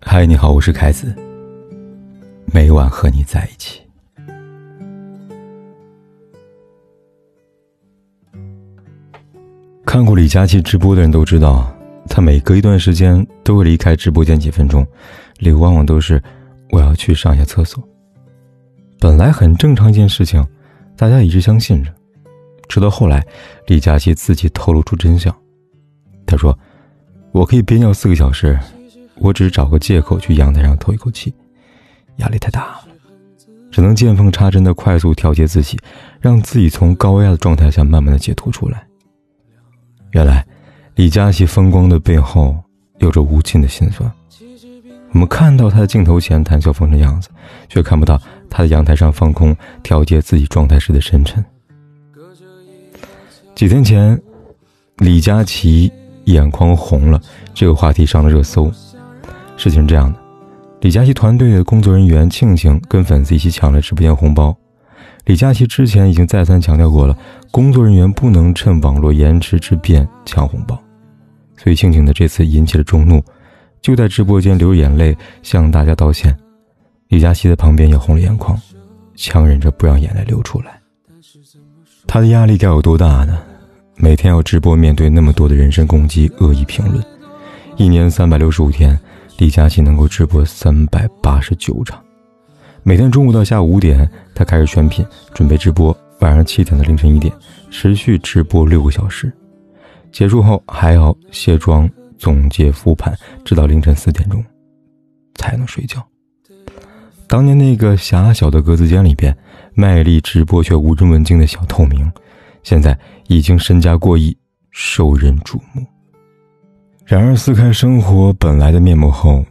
嗨，你好，我是凯子。每晚和你在一起。看过李佳琦直播的人都知道，他每隔一段时间都会离开直播间几分钟，理由往往都是我要去上一下厕所。本来很正常一件事情，大家一直相信着，直到后来，李佳琦自己透露出真相。他说：“我可以憋尿四个小时。”我只是找个借口去阳台上透一口气，压力太大了，只能见缝插针的快速调节自己，让自己从高压的状态下慢慢的解脱出来。原来，李佳琦风光的背后有着无尽的心酸。我们看到他的镜头前谈笑风生样子，却看不到他在阳台上放空调节自己状态时的深沉。几天前，李佳琦眼眶红了，这个话题上了热搜。事情是这样的，李佳琦团队的工作人员庆庆跟粉丝一起抢了直播间红包。李佳琦之前已经再三强调过了，工作人员不能趁网络延迟之便抢红包，所以庆庆的这次引起了众怒，就在直播间流眼泪向大家道歉。李佳琦在旁边也红了眼眶，强忍着不让眼泪流出来。他的压力该有多大呢？每天要直播，面对那么多的人身攻击、恶意评论，一年三百六十五天。李佳琦能够直播三百八十九场，每天中午到下午五点，他开始选品准备直播；晚上七点到凌晨一点，持续直播六个小时。结束后还要卸妆、总结、复盘，直到凌晨四点钟才能睡觉。当年那个狭小的格子间里边，卖力直播却无人问津的小透明，现在已经身家过亿，受人瞩目。然而，撕开生活本来的面目后，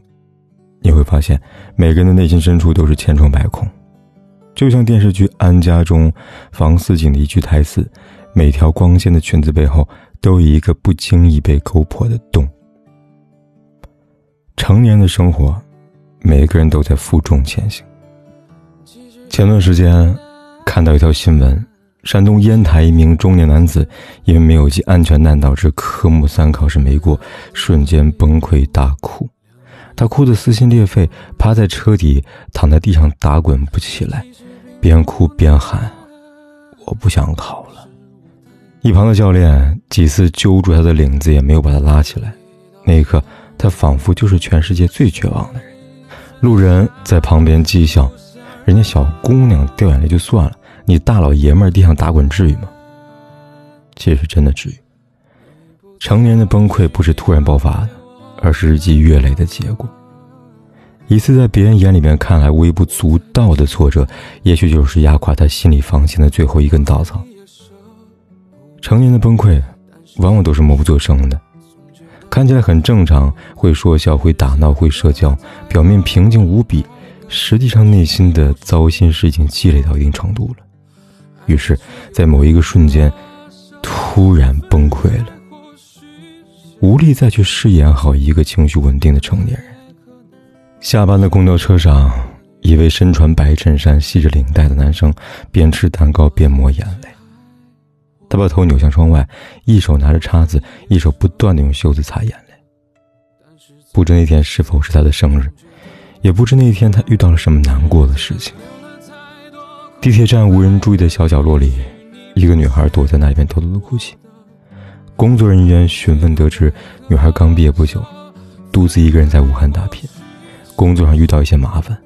你会发现，每个人的内心深处都是千疮百孔。就像电视剧《安家》中房似锦的一句台词：“每条光鲜的裙子背后，都有一个不经意被勾破的洞。”成年的生活，每个人都在负重前行。前段时间，看到一条新闻。山东烟台一名中年男子，因为没有系安全带导致科目三考试没过，瞬间崩溃大哭。他哭得撕心裂肺，趴在车底，躺在地上打滚不起来，边哭边喊：“我不想考了。”一旁的教练几次揪住他的领子，也没有把他拉起来。那一刻，他仿佛就是全世界最绝望的人。路人在旁边讥笑：“人家小姑娘掉眼泪就算了。”你大老爷们儿地上打滚至于吗？其实真的至于。成年的崩溃不是突然爆发的，而是日积月累的结果。一次在别人眼里面看来微不足道的挫折，也许就是压垮他心理防线的最后一根稻草。成年的崩溃，往往都是默不作声的，看起来很正常，会说笑，会打闹，会社交，表面平静无比，实际上内心的糟心事已经积累到一定程度了。于是，在某一个瞬间，突然崩溃了，无力再去饰演好一个情绪稳定的成年人。下班的公交车上，一位身穿白衬衫、系着领带的男生边吃蛋糕边抹眼泪。他把头扭向窗外，一手拿着叉子，一手不断的用袖子擦眼泪。不知那天是否是他的生日，也不知那天他遇到了什么难过的事情。地铁站无人注意的小角落里，一个女孩躲在那里边偷偷的哭泣。工作人员询问得知，女孩刚毕业不久，独自一个人在武汉打拼，工作上遇到一些麻烦，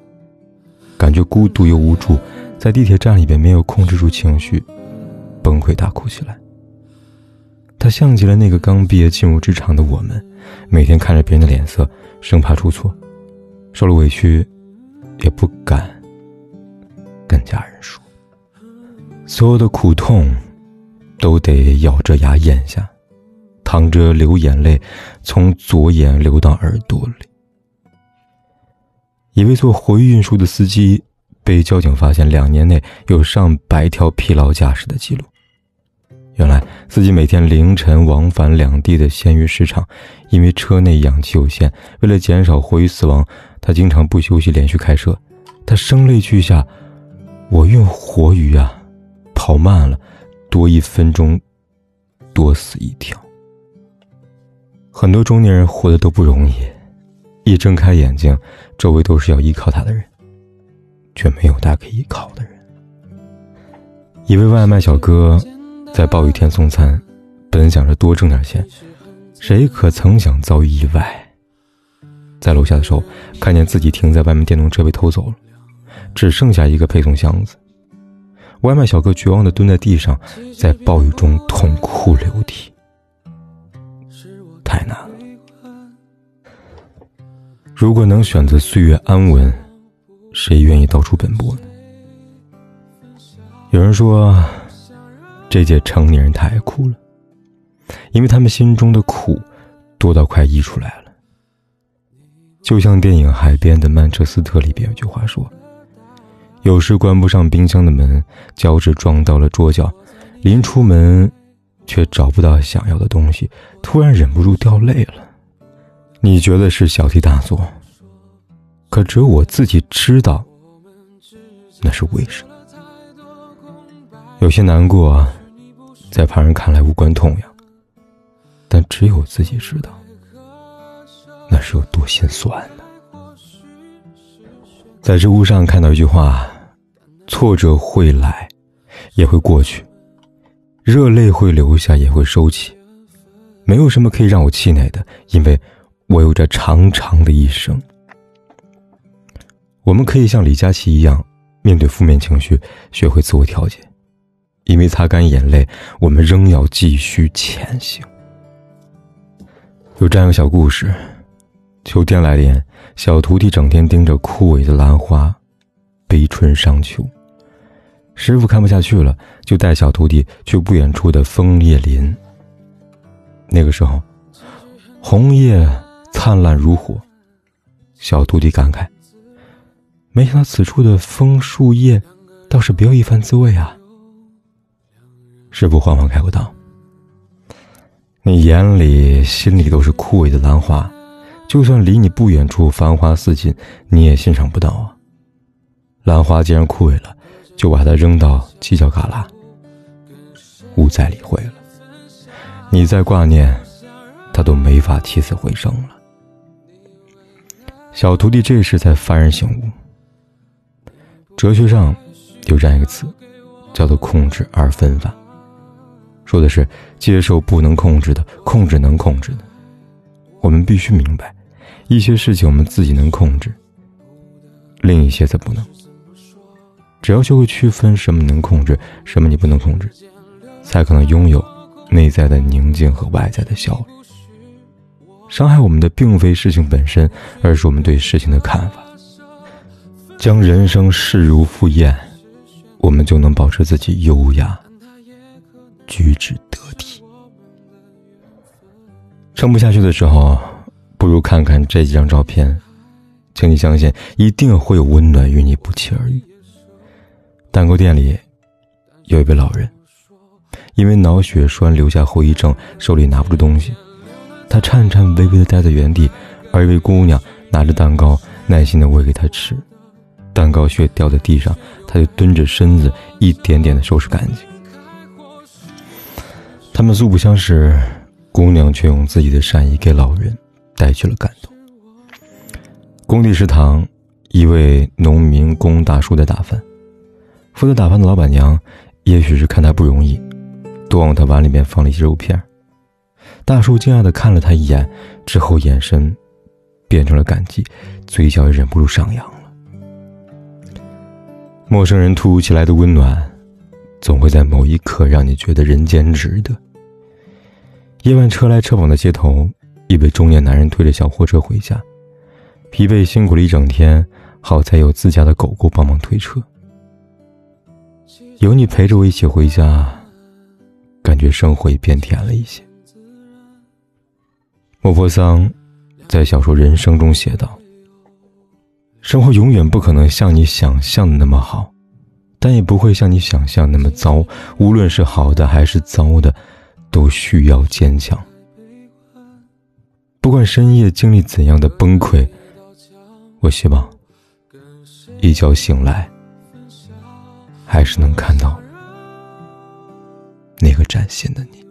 感觉孤独又无助，在地铁站里边没有控制住情绪，崩溃大哭起来。她像极了那个刚毕业进入职场的我们，每天看着别人的脸色，生怕出错，受了委屈，也不敢。跟家人说，所有的苦痛都得咬着牙咽下，淌着流眼泪，从左眼流到耳朵里。一位做活鱼运输的司机被交警发现，两年内有上百条疲劳驾驶的记录。原来，司机每天凌晨往返两地的鲜鱼市场，因为车内氧气有限，为了减少活鱼死亡，他经常不休息连续开车。他声泪俱下。我运活鱼啊，跑慢了，多一分钟，多死一条。很多中年人活的都不容易，一睁开眼睛，周围都是要依靠他的人，却没有他可以依靠的人。一位外卖小哥在暴雨天送餐，本想着多挣点钱，谁可曾想遭遇意外。在楼下的时候，看见自己停在外面电动车被偷走了，只剩下一个配送箱子。外卖小哥绝望地蹲在地上，在暴雨中痛哭流涕。太难了。如果能选择岁月安稳，谁愿意到处奔波呢？有人说，这届成年人太苦了，因为他们心中的苦多到快溢出来了。就像电影《海边的曼彻斯特》里边有句话说：“有时关不上冰箱的门，脚趾撞到了桌角，临出门，却找不到想要的东西，突然忍不住掉泪了。”你觉得是小题大做，可只有我自己知道，那是为什么。有些难过，在旁人看来无关痛痒，但只有自己知道。那是有多心酸呢？在知乎上看到一句话：“挫折会来，也会过去；热泪会流下，也会收起。没有什么可以让我气馁的，因为我有着长长的一生。”我们可以像李佳琦一样，面对负面情绪，学会自我调节，因为擦干眼泪，我们仍要继续前行。有这样一个小故事。秋天来临，小徒弟整天盯着枯萎的兰花，悲春伤秋。师傅看不下去了，就带小徒弟去不远处的枫叶林。那个时候，红叶灿烂如火。小徒弟感慨：“没想到此处的枫树叶，倒是别有一番滋味啊。”师傅缓缓开口道：“你眼里、心里都是枯萎的兰花。”就算离你不远处繁花似锦，你也欣赏不到啊。兰花既然枯萎了，就把它扔到犄角旮旯，勿再理会了。你再挂念，他都没法起死回生了。小徒弟这时才幡然醒悟。哲学上有这样一个词，叫做“控制二分法”，说的是接受不能控制的，控制能控制的。我们必须明白。一些事情我们自己能控制，另一些则不能。只要学会区分什么能控制，什么你不能控制，才可能拥有内在的宁静和外在的效率。伤害我们的并非事情本身，而是我们对事情的看法。将人生视如赴宴，我们就能保持自己优雅、举止得体。撑不下去的时候。不如看看这几张照片，请你相信，一定会有温暖与你不期而遇。蛋糕店里有一位老人，因为脑血栓留下后遗症，手里拿不住东西，他颤颤巍巍的待在原地，而一位姑娘拿着蛋糕，耐心的喂给他吃。蛋糕屑掉在地上，他就蹲着身子，一点点的收拾干净。他们素不相识，姑娘却用自己的善意给老人。带去了感动。工地食堂，一位农民工大叔在打饭，负责打饭的老板娘，也许是看他不容易，多往他碗里面放了一些肉片。大叔惊讶的看了他一眼，之后眼神变成了感激，嘴角也忍不住上扬了。陌生人突如其来的温暖，总会在某一刻让你觉得人间值得。夜晚车来车往的街头。一位中年男人推着小货车回家，疲惫辛苦了一整天，好在有自家的狗狗帮忙推车。有你陪着我一起回家，感觉生活也变甜了一些。莫泊桑在小说《人生》中写道：“生活永远不可能像你想象的那么好，但也不会像你想象那么糟。无论是好的还是糟的，都需要坚强。”不管深夜经历怎样的崩溃，我希望一觉醒来，还是能看到那个崭新的你。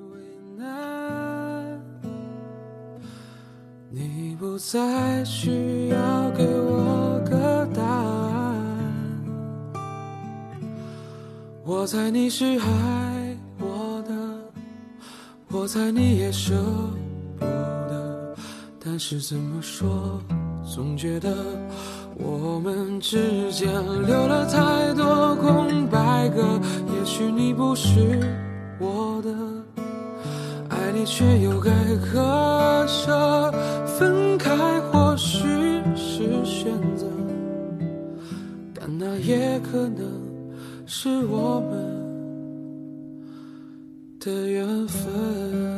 你不再需要给我个答案。我猜你是爱我的，我猜你也舍不得，但是怎么说，总觉得我们之间留了太多空白格。也许你不是我的，爱你却又该割舍。分开或许是选择，但那也可能是我们的缘分。